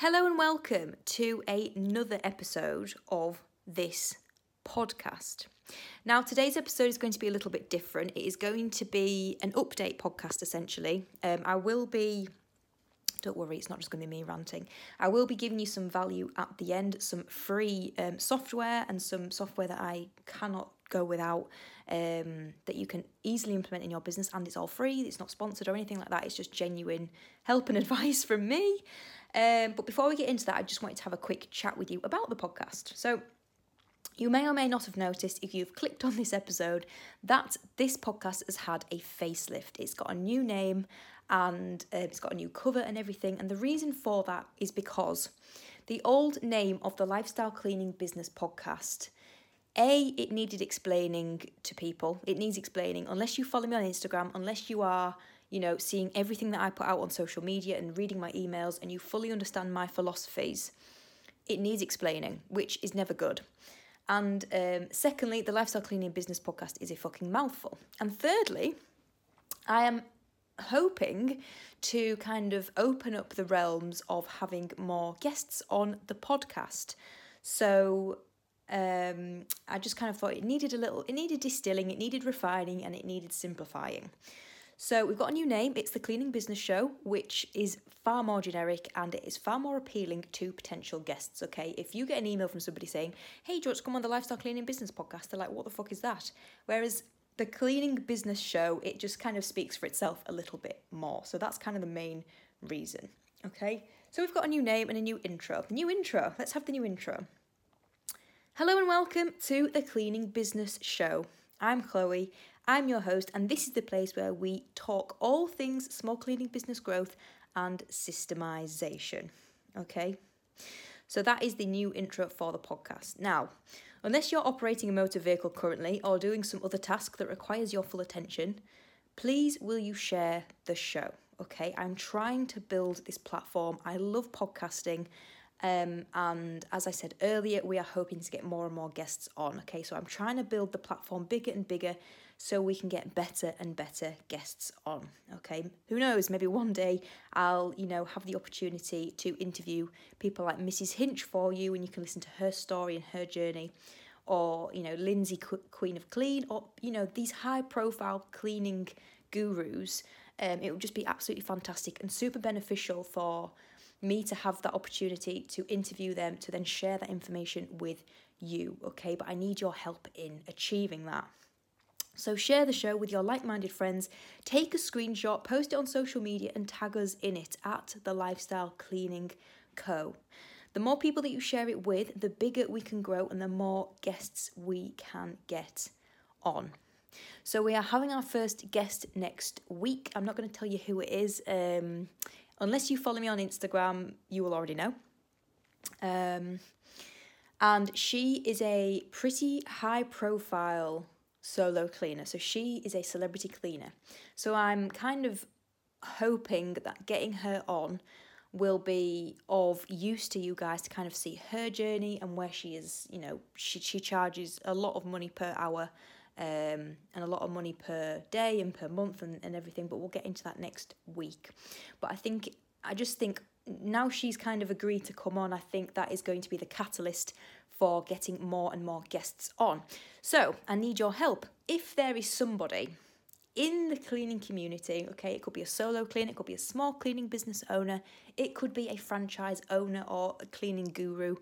Hello and welcome to another episode of this podcast. Now, today's episode is going to be a little bit different. It is going to be an update podcast essentially. Um, I will be don't worry, it's not just going to be me ranting. I will be giving you some value at the end, some free um, software and some software that I cannot go without um, that you can easily implement in your business and it's all free, it's not sponsored or anything like that. It's just genuine help and advice from me. Um, but before we get into that, I just wanted to have a quick chat with you about the podcast. So, you may or may not have noticed if you've clicked on this episode that this podcast has had a facelift. It's got a new name and uh, it's got a new cover and everything. And the reason for that is because the old name of the Lifestyle Cleaning Business podcast. A, it needed explaining to people. It needs explaining. Unless you follow me on Instagram, unless you are you know, seeing everything that I put out on social media and reading my emails and you fully understand my philosophies, it needs explaining, which is never good. And um, secondly, the Lifestyle Cleaning Business podcast is a fucking mouthful. And thirdly, I am hoping to kind of open up the realms of having more guests on the podcast. So um, I just kind of thought it needed a little, it needed distilling, it needed refining, and it needed simplifying. So we've got a new name. It's the Cleaning Business Show, which is far more generic and it is far more appealing to potential guests. Okay, if you get an email from somebody saying, "Hey, George, come on the Lifestyle Cleaning Business podcast," they're like, "What the fuck is that?" Whereas the Cleaning Business Show, it just kind of speaks for itself a little bit more. So that's kind of the main reason. Okay, so we've got a new name and a new intro. The New intro. Let's have the new intro. Hello and welcome to the Cleaning Business Show. I'm Chloe I'm your host, and this is the place where we talk all things small cleaning business growth and systemization. Okay, so that is the new intro for the podcast. Now, unless you're operating a motor vehicle currently or doing some other task that requires your full attention, please will you share the show? Okay, I'm trying to build this platform. I love podcasting. Um, and as I said earlier, we are hoping to get more and more guests on. Okay, so I'm trying to build the platform bigger and bigger so we can get better and better guests on. Okay, who knows? Maybe one day I'll, you know, have the opportunity to interview people like Mrs. Hinch for you, and you can listen to her story and her journey, or you know, Lynsey Queen of Clean, or you know, these high-profile cleaning gurus. Um, it would just be absolutely fantastic and super beneficial for me to have that opportunity to interview them to then share that information with you okay but i need your help in achieving that so share the show with your like-minded friends, take a screenshot, post it on social media and tag us in it at the Lifestyle Cleaning Co. The more people that you share it with, the bigger we can grow and the more guests we can get on. So we are having our first guest next week. I'm not going to tell you who it is. Um, unless you follow me on Instagram, you will already know. Um, and she is a pretty high profile solo cleaner. So she is a celebrity cleaner. So I'm kind of hoping that getting her on will be of use to you guys to kind of see her journey and where she is. You know, she, she charges a lot of money per hour um, and a lot of money per day and per month and, and everything, but we'll get into that next week. But I think, I just think now she's kind of agreed to come on, I think that is going to be the catalyst for getting more and more guests on. So I need your help. If there is somebody in the cleaning community, okay, it could be a solo cleaner, it could be a small cleaning business owner, it could be a franchise owner or a cleaning guru.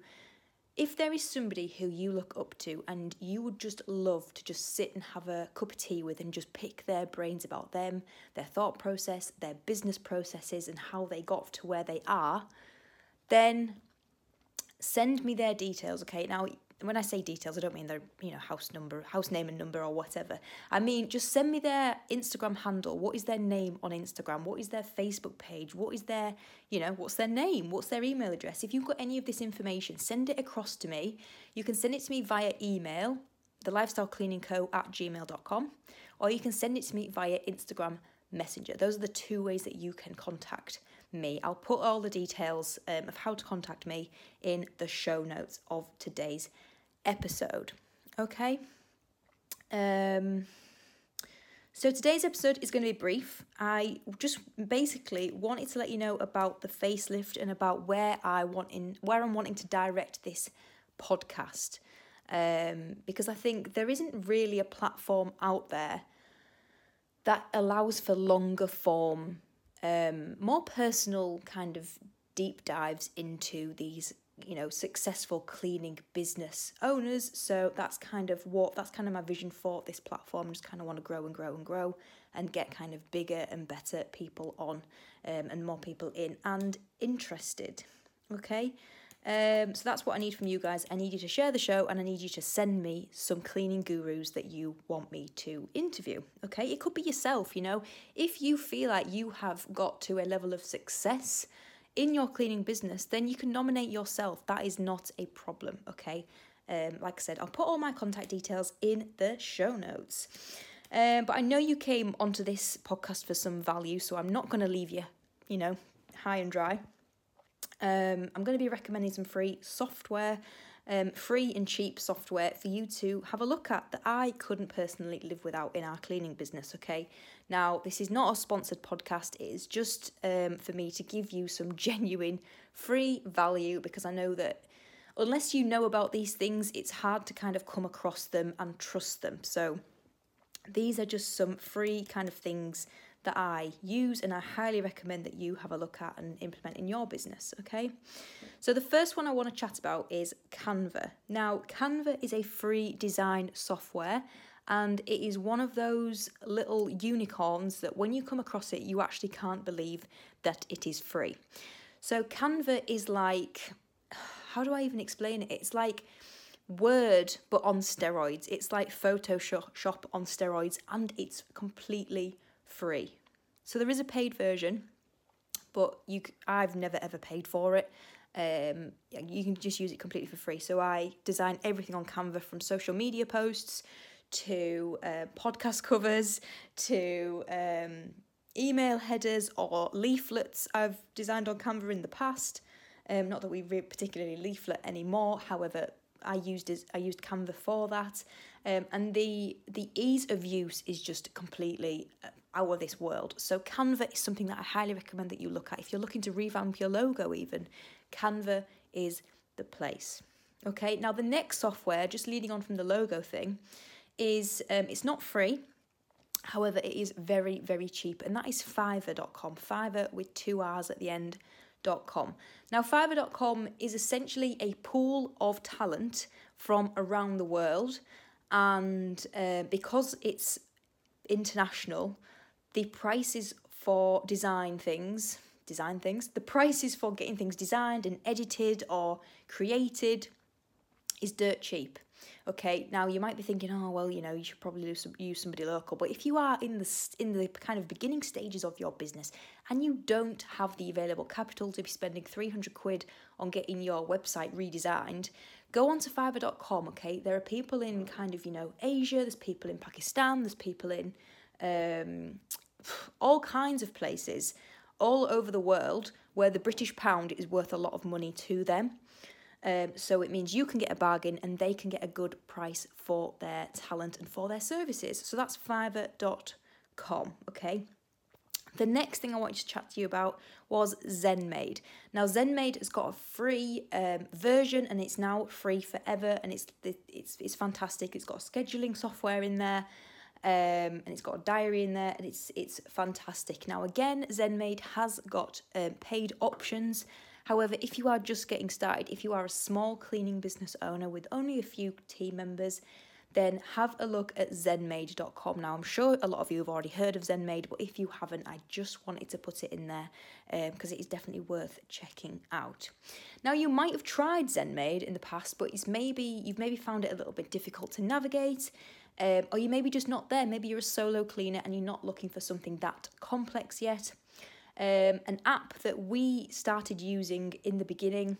If there is somebody who you look up to and you would just love to just sit and have a cup of tea with and just pick their brains about them, their thought process, their business processes, and how they got to where they are, then send me their details, okay? Now, when I say details, I don't mean their, you know, house number, house name and number or whatever. I mean, just send me their Instagram handle. What is their name on Instagram? What is their Facebook page? What is their, you know, what's their name? What's their email address? If you've got any of this information, send it across to me. You can send it to me via email, the lifestylecleaningco at gmail.com, or you can send it to me via Instagram Messenger. Those are the two ways that you can contact me. I'll put all the details um, of how to contact me in the show notes of today's episode. Okay. Um, So today's episode is going to be brief. I just basically wanted to let you know about the facelift and about where I want in where I'm wanting to direct this podcast. Um, because I think there isn't really a platform out there that allows for longer form, um, more personal kind of deep dives into these you know successful cleaning business owners. So that's kind of what that's kind of my vision for this platform. I just kind of want to grow and grow and grow and get kind of bigger and better people on um, and more people in and interested okay um, so that's what I need from you guys. I need you to share the show and I need you to send me some cleaning gurus that you want me to interview. Okay, it could be yourself, you know. If you feel like you have got to a level of success in your cleaning business, then you can nominate yourself. That is not a problem, okay? Um, like I said, I'll put all my contact details in the show notes. Um, but I know you came onto this podcast for some value, so I'm not going to leave you, you know, high and dry. Um, I'm going to be recommending some free software, um, free and cheap software for you to have a look at that I couldn't personally live without in our cleaning business. Okay, now this is not a sponsored podcast, it is just um, for me to give you some genuine free value because I know that unless you know about these things, it's hard to kind of come across them and trust them. So these are just some free kind of things that I use and I highly recommend that you have a look at and implement in your business, okay? So the first one I want to chat about is Canva. Now, Canva is a free design software and it is one of those little unicorns that when you come across it, you actually can't believe that it is free. So Canva is like how do I even explain it? It's like Word but on steroids. It's like Photoshop on steroids and it's completely free. So there is a paid version, but you I've never ever paid for it. Um, you can just use it completely for free. So I design everything on Canva from social media posts to uh, podcast covers to um, email headers or leaflets I've designed on Canva in the past. Um, not that we particularly leaflet anymore. However, I used is I used Canva for that, um, and the the ease of use is just completely uh, out of this world. So Canva is something that I highly recommend that you look at if you're looking to revamp your logo. Even Canva is the place. Okay, now the next software, just leading on from the logo thing, is um, it's not free. However, it is very, very cheap, and that is Fiverr.com. Fiverr with two R's at the end. Now, Fiverr.com is essentially a pool of talent from around the world, and uh, because it's international, the prices for design things, design things, the prices for getting things designed and edited or created is dirt cheap. Okay, now you might be thinking, oh well, you know, you should probably use, somebody local. But if you are in the in the kind of beginning stages of your business and you don't have the available capital to be spending three hundred quid on getting your website redesigned, go on to Fiverr.com. Okay, there are people in kind of you know Asia. There's people in Pakistan. There's people in um, all kinds of places all over the world where the British pound is worth a lot of money to them. Um, so it means you can get a bargain and they can get a good price for their talent and for their services. So that's fiverr.com, okay? The next thing I wanted to chat to you about was ZenMaid. Now ZenMaid has got a free um, version and it's now free forever and it's it's it's fantastic. It's got a scheduling software in there. Um, and it's got a diary in there and it's it's fantastic. Now again, ZenMaid has got um, paid options However, if you are just getting started, if you are a small cleaning business owner with only a few team members, then have a look at zenmaid.com. Now, I'm sure a lot of you have already heard of Zenmaid, but if you haven't, I just wanted to put it in there because um, it is definitely worth checking out. Now, you might have tried Zenmaid in the past, but it's maybe you've maybe found it a little bit difficult to navigate. Um, or you maybe just not there. Maybe you're a solo cleaner and you're not looking for something that complex yet um, an app that we started using in the beginning.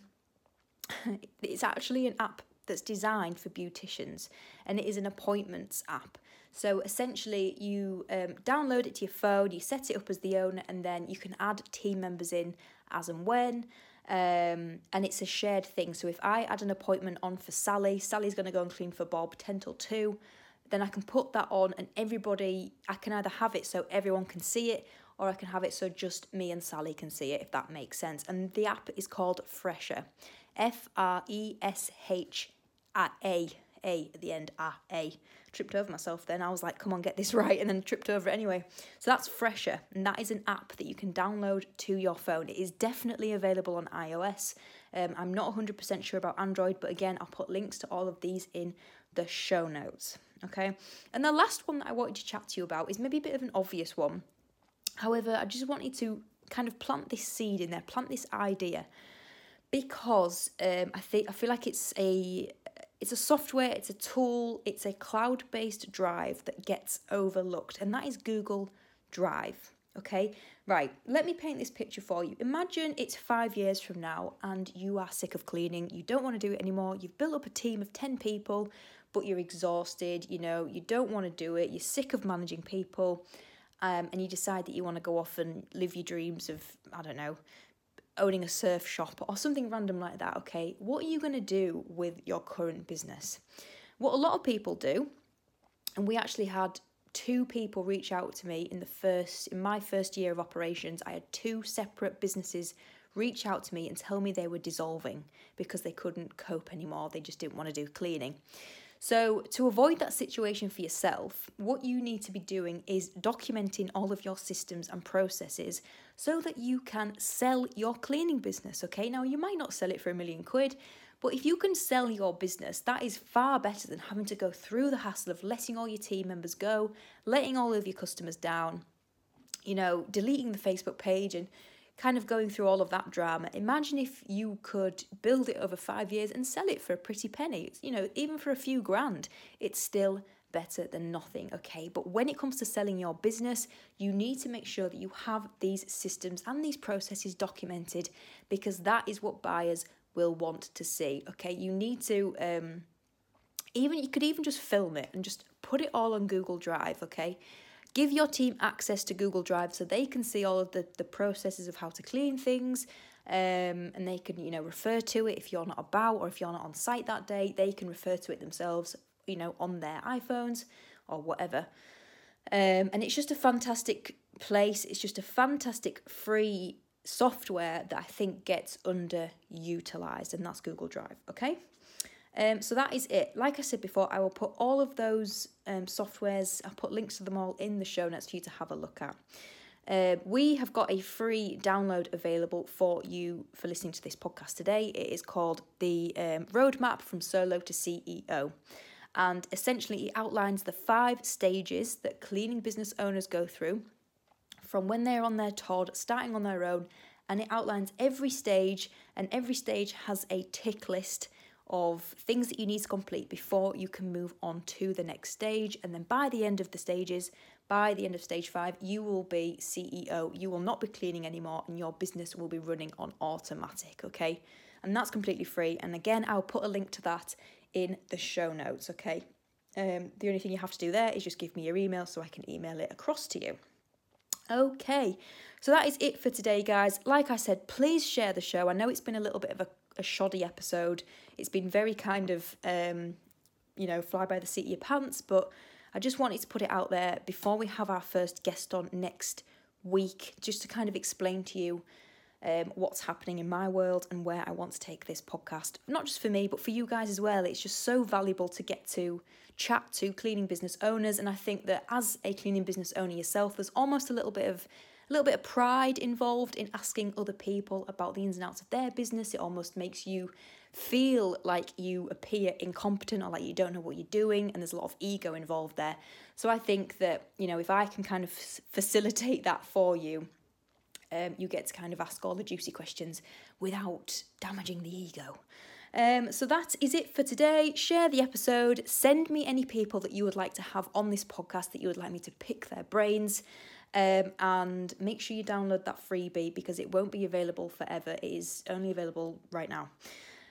it's actually an app that's designed for beauticians and it is an appointments app. So essentially, you um, download it to your phone, you set it up as the owner, and then you can add team members in as and when. Um, and it's a shared thing. So if I add an appointment on for Sally, Sally's going to go and clean for Bob 10 till 2. then I can put that on and everybody, I can either have it so everyone can see it or I can have it so just me and Sally can see it, if that makes sense. And the app is called Fresha. F R E S H A A at the end. Ah, A. Tripped over myself then. I was like, come on, get this right. And then tripped over it anyway. So that's Fresha. And that is an app that you can download to your phone. It is definitely available on iOS. Um, I'm not 100% sure about Android, but again, I'll put links to all of these in the show notes. Okay. And the last one that I wanted to chat to you about is maybe a bit of an obvious one. However, I just wanted to kind of plant this seed in there, plant this idea, because um, I think I feel like it's a it's a software, it's a tool, it's a cloud-based drive that gets overlooked, and that is Google Drive. Okay, right, let me paint this picture for you. Imagine it's five years from now and you are sick of cleaning, you don't want to do it anymore, you've built up a team of 10 people, but you're exhausted, you know, you don't want to do it, you're sick of managing people, um, and you decide that you want to go off and live your dreams of, I don't know, owning a surf shop or something random like that, okay, what are you going to do with your current business? What a lot of people do, and we actually had two people reach out to me in the first in my first year of operations. I had two separate businesses reach out to me and tell me they were dissolving because they couldn't cope anymore. They just didn't want to do cleaning so, to avoid that situation for yourself, what you need to be doing is documenting all of your systems and processes so that you can sell your cleaning business. Okay, now you might not sell it for a million quid, but if you can sell your business, that is far better than having to go through the hassle of letting all your team members go, letting all of your customers down, you know, deleting the Facebook page and kind of going through all of that drama. Imagine if you could build it over five years and sell it for a pretty penny. You know, even for a few grand, it's still better than nothing, okay? But when it comes to selling your business, you need to make sure that you have these systems and these processes documented because that is what buyers will want to see, okay? You need to um even you could even just film it and just put it all on Google Drive, okay? Give your team access to Google Drive so they can see all of the, the processes of how to clean things. Um, and they can, you know, refer to it if you're not about or if you're not on site that day, they can refer to it themselves, you know, on their iPhones or whatever. Um, and it's just a fantastic place. It's just a fantastic free software that I think gets underutilized, and that's Google Drive. Okay. Um, so that is it. Like I said before, I will put all of those um, softwares, I'll put links to them all in the show notes for you to have a look at. Uh, we have got a free download available for you for listening to this podcast today. It is called The um, Roadmap from Solo to CEO. And essentially, it outlines the five stages that cleaning business owners go through from when they're on their Todd, starting on their own. And it outlines every stage, and every stage has a tick list of things that you need to complete before you can move on to the next stage. And then by the end of the stages, by the end of stage five, you will be CEO. You will not be cleaning anymore, and your business will be running on automatic, okay? And that's completely free. And again, I'll put a link to that in the show notes, okay? Um, the only thing you have to do there is just give me your email so I can email it across to you. Okay, so that is it for today, guys. Like I said, please share the show. I know it's been a little bit of a a shoddy episode. It's been very kind of, um, you know, fly by the seat of your pants, but I just wanted to put it out there before we have our first guest on next week, just to kind of explain to you um, what's happening in my world and where I want to take this podcast. Not just for me, but for you guys as well. It's just so valuable to get to chat to cleaning business owners. And I think that as a cleaning business owner yourself, there's almost a little bit of a little bit of pride involved in asking other people about the ins and outs of their business. It almost makes you feel like you appear incompetent or like you don't know what you're doing, and there's a lot of ego involved there. So I think that, you know, if I can kind of facilitate that for you, um, you get to kind of ask all the juicy questions without damaging the ego. Um, so that is it for today. Share the episode. Send me any people that you would like to have on this podcast that you would like me to pick their brains. Um, and make sure you download that freebie because it won't be available forever. It is only available right now.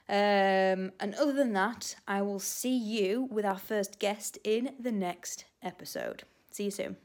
Um, and other than that, I will see you with our first guest in the next episode. See you soon.